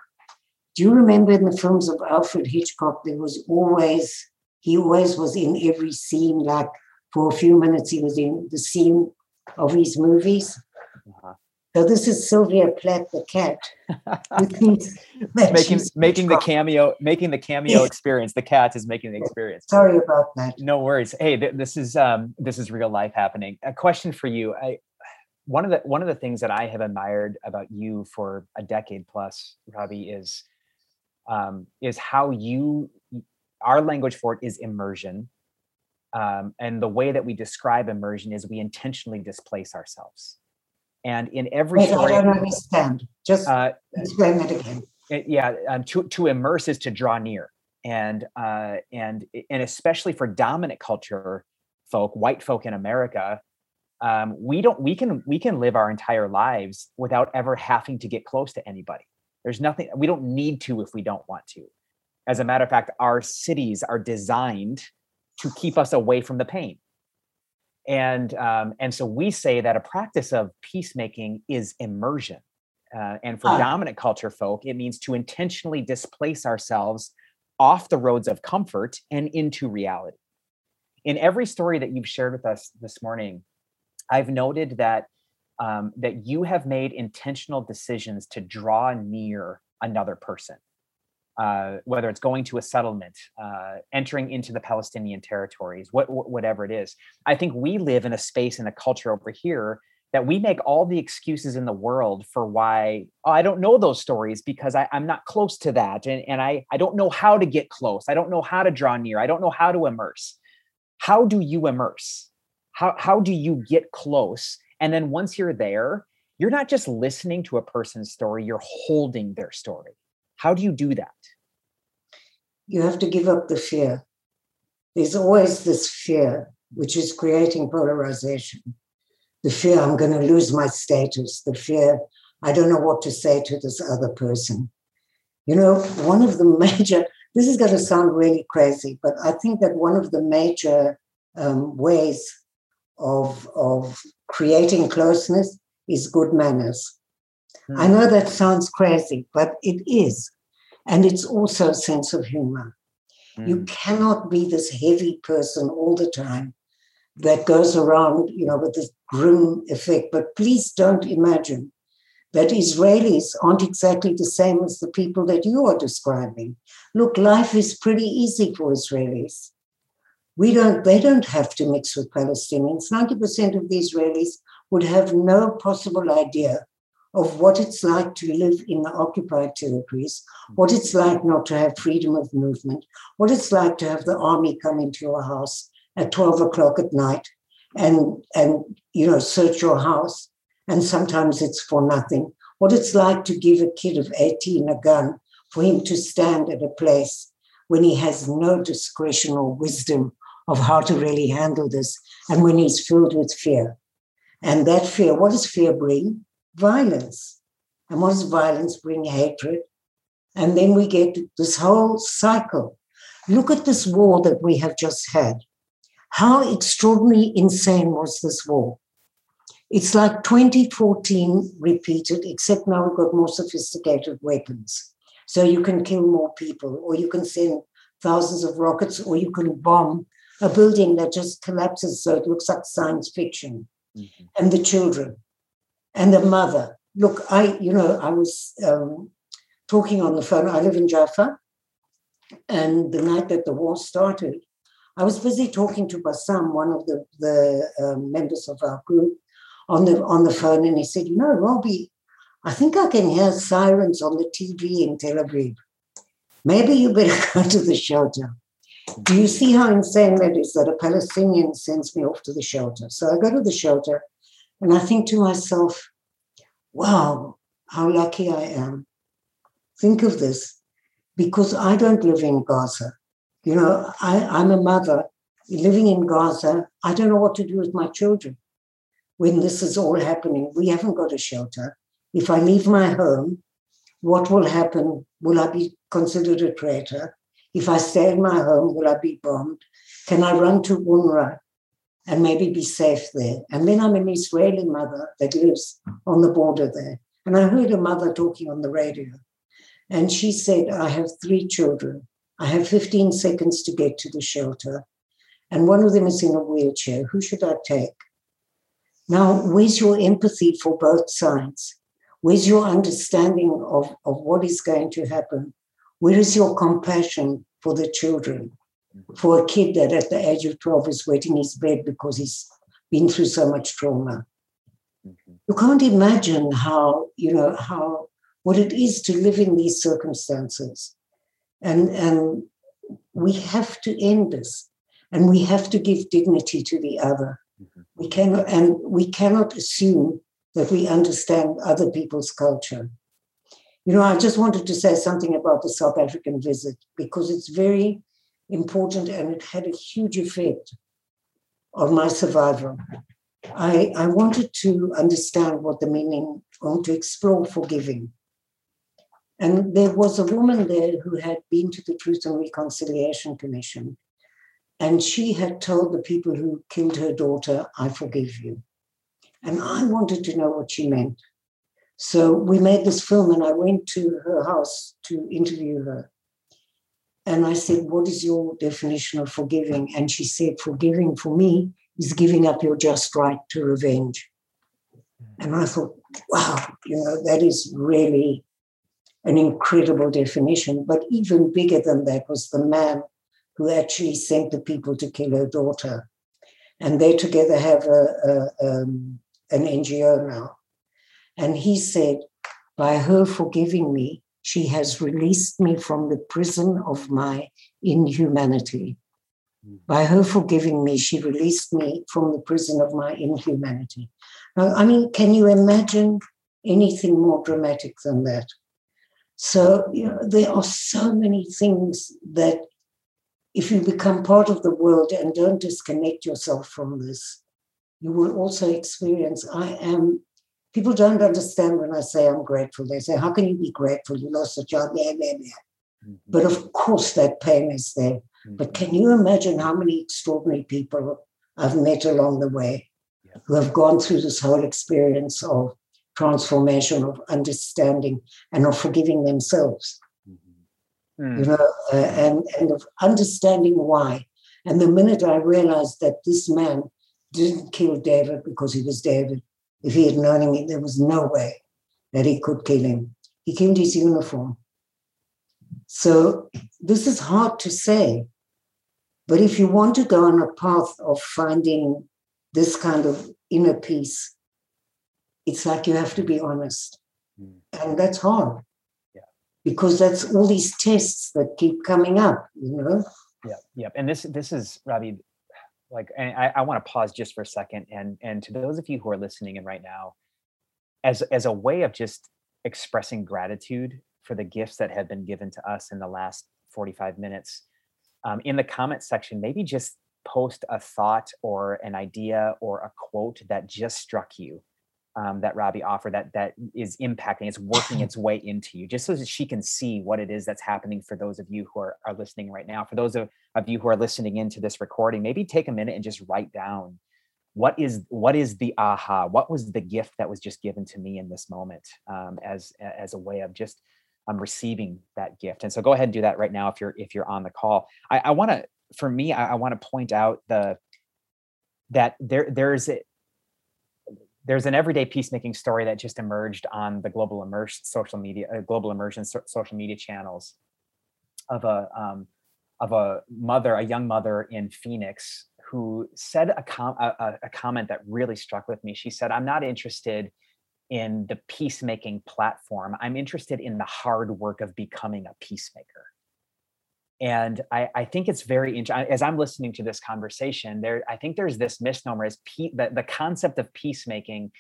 Speaker 2: Do you remember in the films of Alfred Hitchcock, there was always, he always was in every scene, like for a few minutes he was in the scene of his movies. Uh-huh. So this is Sylvia Plath, the cat,
Speaker 1: making making the cameo, making the cameo experience. The cat is making the experience.
Speaker 2: Sorry about that.
Speaker 1: No worries. Hey, th- this is um, this is real life happening. A question for you. I one of the one of the things that I have admired about you for a decade plus, Robi, is um, is how you our language for it is immersion. Um, and the way that we describe immersion is we intentionally displace ourselves. And in every
Speaker 2: Wait,
Speaker 1: story,
Speaker 2: I don't understand. Just uh, explain that again.
Speaker 1: It, yeah, um, to to immerse is to draw near, and uh, and and especially for dominant culture folk, white folk in America, um, we don't we can we can live our entire lives without ever having to get close to anybody. There's nothing we don't need to if we don't want to. As a matter of fact, our cities are designed to keep us away from the pain. And um, and so we say that a practice of peacemaking is immersion. Uh, and for dominant culture folk, it means to intentionally displace ourselves off the roads of comfort and into reality. In every story that you've shared with us this morning, I've noted that um, that you have made intentional decisions to draw near another person uh, whether it's going to a settlement, uh, entering into the Palestinian territories, what, whatever it is. I think we live in a space and a culture over here that we make all the excuses in the world for why oh, I don't know those stories because I, am not close to that. And, and I, I don't know how to get close. I don't know how to draw near. I don't know how to immerse. How do you immerse? How, how do you get close? And then once you're there, you're not just listening to a person's story, you're holding their story. How do you do that?
Speaker 2: You have to give up the fear. There's always this fear, which is creating polarization. The fear I'm going to lose my status, the fear I don't know what to say to this other person. You know, one of the major, this is going to sound really crazy, but I think that one of the major um, ways of, of creating closeness is good manners. Mm. I know that sounds crazy, but it is. And it's also a sense of humor. Mm. You cannot be this heavy person all the time that goes around, you know, with this grim effect. But please don't imagine that Israelis aren't exactly the same as the people that you are describing. Look, life is pretty easy for Israelis. We don't, they don't have to mix with Palestinians. 90% of the Israelis would have no possible idea of what it's like to live in the occupied territories, what it's like not to have freedom of movement, what it's like to have the army come into your house at 12 o'clock at night and, and you know, search your house. And sometimes it's for nothing. What it's like to give a kid of 18 a gun for him to stand at a place when he has no discretion or wisdom of how to really handle this and when he's filled with fear. And that fear, what does fear bring? Violence. And what does violence bring? Hatred. And then we get this whole cycle. Look at this war that we have just had. How extraordinarily insane was this war? It's like 2014 repeated, except now we've got more sophisticated weapons. So you can kill more people, or you can send thousands of rockets, or you can bomb a building that just collapses so it looks like science fiction. Mm-hmm. And the children and the mother. Look, I, you know, I was um, talking on the phone. I live in Jaffa. And the night that the war started, I was busy talking to Bassam, one of the, the um, members of our group, on the, on the phone. And he said, You know, Robi, I think I can hear sirens on the TV in Tel Aviv. Maybe you better go to the shelter. Do you see how insane that is that a Palestinian sends me off to the shelter? So I go to the shelter and I think to myself, wow, how lucky I am. Think of this, because I don't live in Gaza. You know, I, I'm a mother living in Gaza. I don't know what to do with my children when this is all happening. We haven't got a shelter. If I leave my home, what will happen? Will I be considered a traitor? If I stay in my home, will I be bombed? Can I run to UNRWA and maybe be safe there. And then I'm an Israeli mother that lives on the border there. And I heard a mother talking on the radio. And she said, I have three children. I have 15 seconds to get to the shelter. And one of them is in a wheelchair. Who should I take? Now, where's your empathy for both sides? Where's your understanding of, of what is going to happen? Where is your compassion for the children? For a kid that at the age of 12 is wetting his bed because he's been through so much trauma. Mm-hmm. You can't imagine how, you know, how what it is to live in these circumstances. And, and we have to end this and we have to give dignity to the other. Mm-hmm. We cannot, and we cannot assume that we understand other people's culture. You know, I just wanted to say something about the South African visit because it's very important and it had a huge effect on my survival. I, I wanted to understand what the meaning, or to explore forgiving. And there was a woman there who had been to the Truth and Reconciliation Commission, and she had told the people who killed her daughter, I forgive you. And I wanted to know what she meant. So we made this film, and I went to her house to interview her. And I said, What is your definition of forgiving? And she said, Forgiving for me is giving up your just right to revenge. And I thought, wow, you know, that is really an incredible definition. But even bigger than that was the man who actually sent the people to kill her daughter. And they together have a, a um, an NGO now. And he said, by her forgiving me, she has released me from the prison of my inhumanity. By her forgiving me, she released me from the prison of my inhumanity. Now, I mean, can you imagine anything more dramatic than that? So, you know, there are so many things that if you become part of the world and don't disconnect yourself from this, you will also experience I am. People don't understand when I say I'm grateful. They say, How can you be grateful? You lost a job, blah, blah, blah. Mm-hmm. But of course, that pain is there. Mm-hmm. But can you imagine how many extraordinary people I've met along the way yeah. who have gone through this whole experience of transformation, of understanding, and of forgiving themselves? Mm-hmm. Mm. You know, uh, and, and of understanding why. And the minute I realized that this man didn't kill David because he was David. If he had known him, there was no way that he could kill him. He killed his uniform. So this is hard to say. But if you want to go on a path of finding this kind of inner peace, it's like you have to be honest. Mm. And that's hard. Yeah. Because that's all these tests that keep coming up, you know?
Speaker 1: Yeah, yeah. And this this is Ravi, like I, I want to pause just for a second and and to those of you who are listening in right now as as a way of just expressing gratitude for the gifts that have been given to us in the last 45 minutes um, in the comment section maybe just post a thought or an idea or a quote that just struck you um, that Robi offered that that is impacting, it's working its way into you, just so that she can see what it is that's happening for those of you who are, are listening right now. For those of, of you who are listening into this recording, maybe take a minute and just write down what is what is the aha, what was the gift that was just given to me in this moment um, as as a way of just um, receiving that gift. And so go ahead and do that right now if you're if you're on the call. I, I want to, for me, I, I want to point out the that there there's a, there's an everyday peacemaking story that just emerged on the global immerse social media uh, global immersion so- social media channels of a um, of a mother a young mother in phoenix who said a, com- a, a comment that really struck with me. She said i'm not interested in the peacemaking platform. I'm interested in the hard work of becoming a peacemaker and I, I, think it's very interesting as i'm listening to this conversation there i think there's this misnomer as pe- that the concept of peacemaking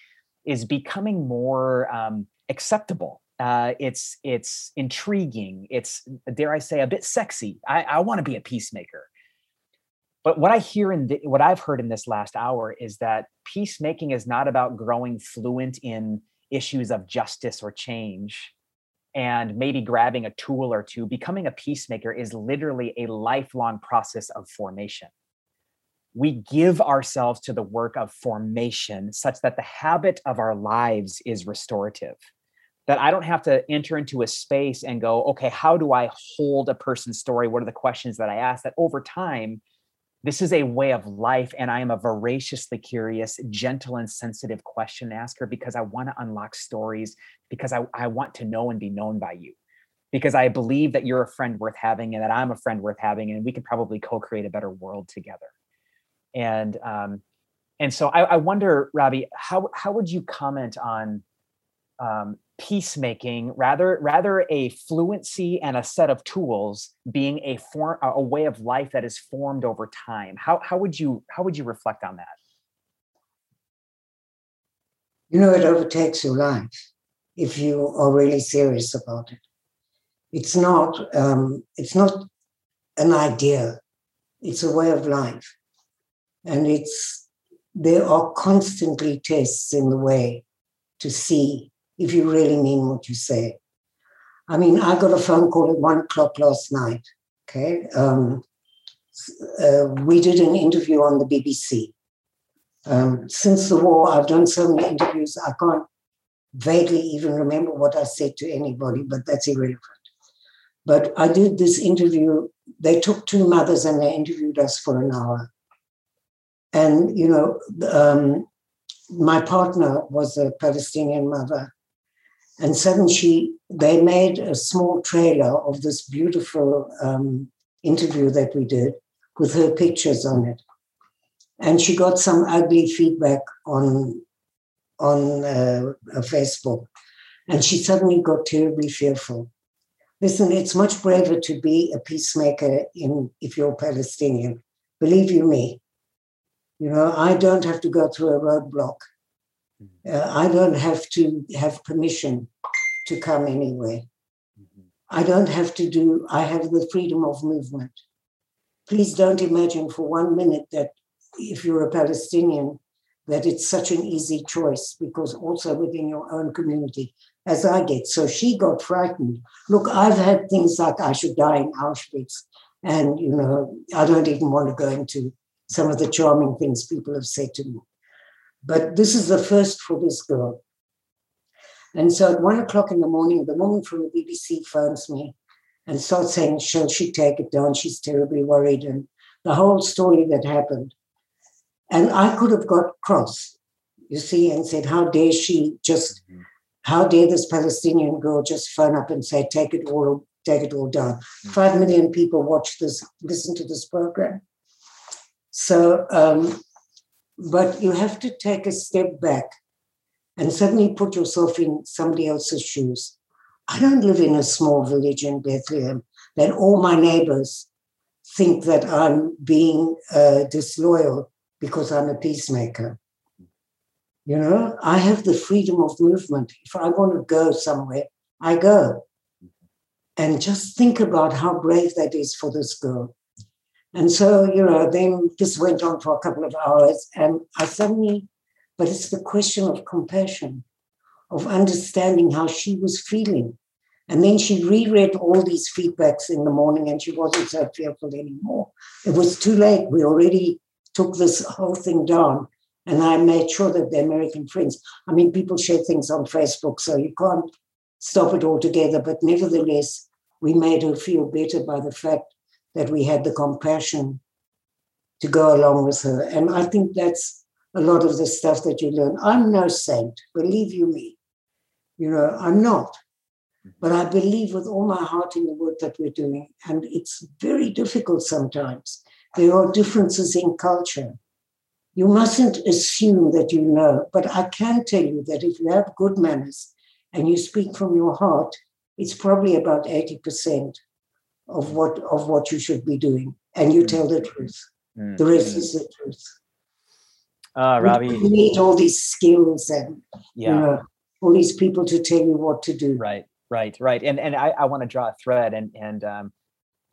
Speaker 1: is becoming more um, acceptable. Uh, it's it's intriguing. It's dare i say a bit sexy. I, I want to be a peacemaker. But what i hear in the, what i've heard in this last hour is that peacemaking is not about growing fluent in issues of justice or change and maybe grabbing a tool or two, becoming a peacemaker is literally a lifelong process of formation. We give ourselves to the work of formation such that the habit of our lives is restorative. That I don't have to enter into a space and go, okay, how do I hold a person's story? What are the questions that I ask? That over time, this is a way of life and i am a voraciously curious gentle and sensitive question asker because i want to unlock stories because I, I want to know and be known by you. Because i believe that you're a friend worth having and that i'm a friend worth having and we could probably co-create a better world together. And um, and so I, I wonder Robi how how would you comment on um, peacemaking rather rather a fluency and a set of tools being a form a way of life that is formed over time. How how would you how would you reflect on that?
Speaker 2: You know it overtakes your life if you are really serious about it. It's not um, it's not an idea. It's a way of life. And it's there are constantly tests in the way to see if you really mean what you say. I mean, I got a phone call at one o'clock last night. Okay. Um, uh, we did an interview on the BBC. Um, since the war, I've done so many interviews, I can't vaguely even remember what I said to anybody, but that's irrelevant. But I did this interview. They took two mothers and they interviewed us for an hour. And, you know, um, my partner was a Palestinian mother and suddenly she, they made a small trailer of this beautiful um, interview that we did with her pictures on it. And she got some ugly feedback on, on uh, Facebook. And she suddenly got terribly fearful. Listen, it's much braver to be a peacemaker in, if you're Palestinian. Believe you me. You know, I don't have to go through a roadblock. Uh, I don't have to have permission to come anywhere. Mm-hmm. I don't have to do, I have the freedom of movement. Please don't imagine for one minute that if you're a Palestinian, that it's such an easy choice because also within your own community, as I get. So she got frightened. Look, I've had things like I should die in Auschwitz. And, you know, I don't even want to go into some of the charming things people have said to me. But this is the first for this girl. And so at one o'clock in the morning, the woman from the BBC phones me and starts saying, Shall she take it down? She's terribly worried. And the whole story that happened. And I could have got cross, you see, and said, How dare she just, mm-hmm. how dare this Palestinian girl just phone up and say, Take it all, take it all down. Mm-hmm. Five million people watch this, listen to this program. So um, but you have to take a step back and suddenly put yourself in somebody else's shoes. I don't live in a small village in Bethlehem that all my neighbors think that I'm being uh, disloyal because I'm a peacemaker. You know, I have the freedom of movement. If I want to go somewhere, I go. And just think about how brave that is for this girl. And so, you know, then this went on for a couple of hours, and I suddenly, but it's the question of compassion, of understanding how she was feeling. And then she reread all these feedbacks in the morning and she wasn't so fearful anymore. It was too late. We already took this whole thing down. And I made sure that the American friends, I mean, people share things on Facebook, so you can't stop it altogether. But nevertheless, we made her feel better by the fact that we had the compassion to go along with her. And I think that's a lot of the stuff that you learn. I'm no saint, believe you me. You know, I'm not. But I believe with all my heart in the work that we're doing. And it's very difficult sometimes. There are differences in culture. You mustn't assume that you know, but I can tell you that if you have good manners and you speak from your heart, it's probably about 80% of what of what you should be doing, and you mm. tell the truth. Mm. The rest is the truth.
Speaker 1: Uh, Robi,
Speaker 2: you need all these skills and yeah. you know, all these people to tell you what to do.
Speaker 1: Right, right, right. And and I, I want to draw a thread, and and um,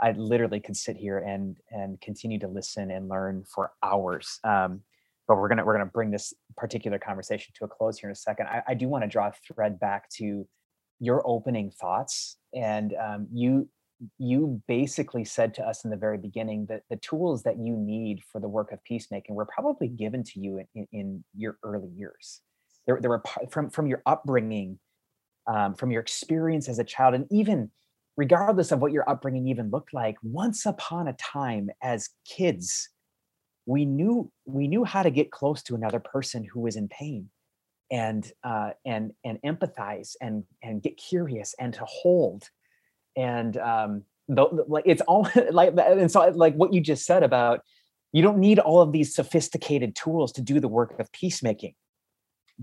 Speaker 1: I literally could sit here and and continue to listen and learn for hours. Um, but we're gonna we're gonna bring this particular conversation to a close here in a second. I, I do want to draw a thread back to your opening thoughts, and um, you you basically said to us in the very beginning that the tools that you need for the work of peacemaking were probably given to you in, in, in your early years. There, there were from from your upbringing, um, from your experience as a child, and even regardless of what your upbringing even looked like, once upon a time as kids, we knew we knew how to get close to another person who was in pain and uh, and and empathize and and get curious and to hold and um the, like it's all like and so like what you just said about you don't need all of these sophisticated tools to do the work of peacemaking.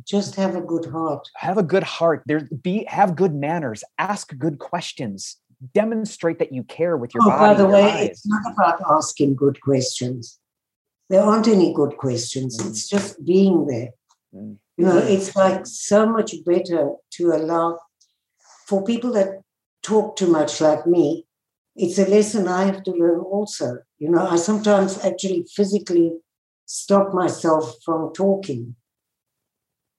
Speaker 2: Just have a good heart.
Speaker 1: Have a good heart. There be have good manners. Ask good questions. Demonstrate that you care with your
Speaker 2: oh,
Speaker 1: body
Speaker 2: by the way
Speaker 1: eyes.
Speaker 2: it's not about asking good questions. There aren't any good questions. Mm. it's just being there. Mm. you know it's like so much better to allow for people that talk too much like me it's a lesson i have to learn also you know i sometimes actually physically stop myself from talking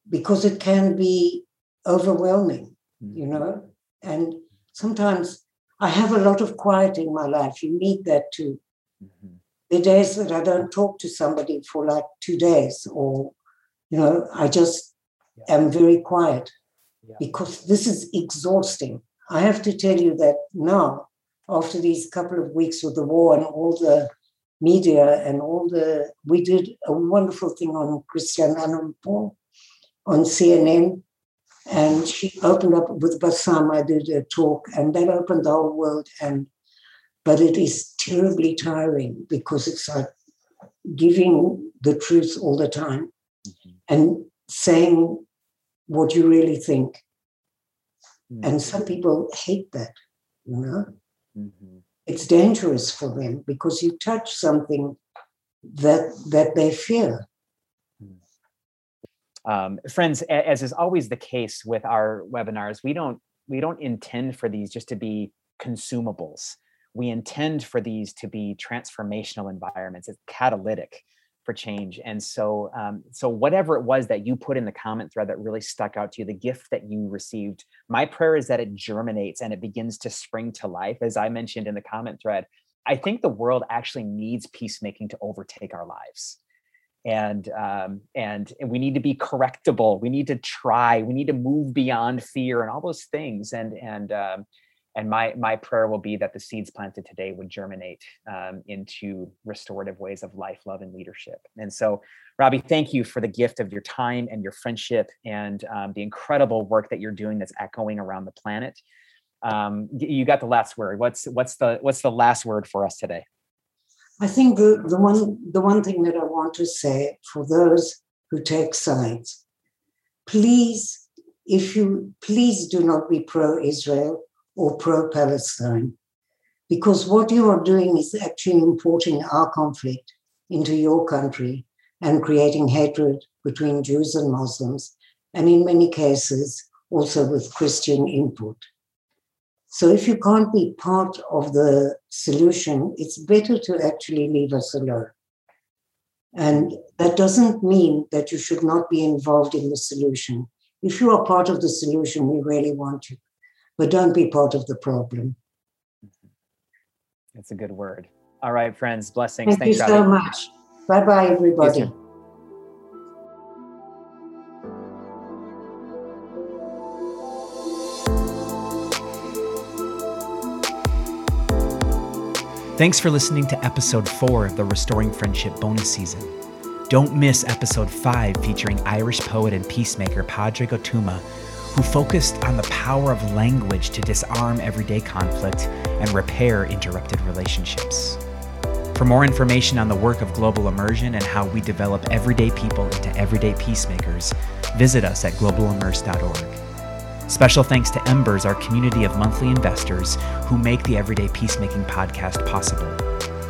Speaker 2: because it can be overwhelming, mm-hmm. you know. And sometimes I have a lot of quiet in my life. You need that too. Mm-hmm. The days that I don't talk to somebody for like two days, or, you know, I just yeah. am very quiet yeah. because this is exhausting. I have to tell you that now, after these couple of weeks with the war and all the media and all the, we did a wonderful thing on Christiane Amanpour on CNN. And she opened up with Bassam. I did a talk, and that opened the whole world. And but it is terribly tiring because it's like giving the truth all the time mm-hmm. and saying what you really think. Mm-hmm. And some people hate that, you know. Mm-hmm. It's dangerous for them because you touch something that that they fear.
Speaker 1: Um, friends, as is always the case with our webinars, we don't we don't intend for these just to be consumables. We intend for these to be transformational environments, it's catalytic for change. And so, um, so whatever it was that you put in the comment thread that really stuck out to you, the gift that you received, my prayer is that it germinates and it begins to spring to life. As I mentioned in the comment thread, I think the world actually needs peacemaking to overtake our lives and um, and and we need to be correctable. We need to try. We need to move beyond fear and all those things. And and um, and my my prayer will be that the seeds planted today would germinate um, into restorative ways of life, love, and leadership. And so, Robi, thank you for the gift of your time and your friendship and um, the incredible work that you're doing that's echoing around the planet. Um, you got the last word. What's what's the what's the last word for us today?
Speaker 2: I think the, the one the one thing that I want to say for those who take sides, please, if you please do not be pro-Israel or pro-Palestine, because what you are doing is actually importing our conflict into your country and creating hatred between Jews and Muslims, and in many cases also with Christian input. So if you can't be part of the solution, it's better to actually leave us alone. And that doesn't mean that you should not be involved in the solution. If you are part of the solution, we really want you, but don't be part of the problem.
Speaker 1: That's a good word. All right, friends, blessings.
Speaker 2: Thank Thanks, you so much. Bye bye, everybody.
Speaker 3: Thanks for listening to episode 4 of the Restoring Friendship bonus season. Don't miss episode 5 featuring Irish poet and peacemaker Padraig Ó Tuama, who focused on the power of language to disarm everyday conflict and repair interrupted relationships. For more information on the work of Global Immersion and how we develop everyday people into everyday peacemakers, visit us at globalimmerse.org. Special thanks to Embers, our community of monthly investors who make the Everyday Peacemaking podcast possible.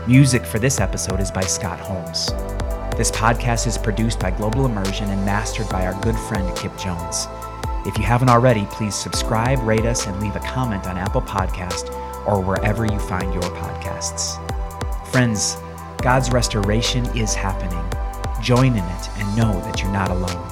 Speaker 3: Music for this episode is by Scott Holmes. This podcast is produced by Global Immersion and mastered by our good friend Kip Jones. If you haven't already, please subscribe, rate us, and leave a comment on Apple Podcast or wherever you find your podcasts. Friends, God's restoration is happening. Join in it and know that you're not alone.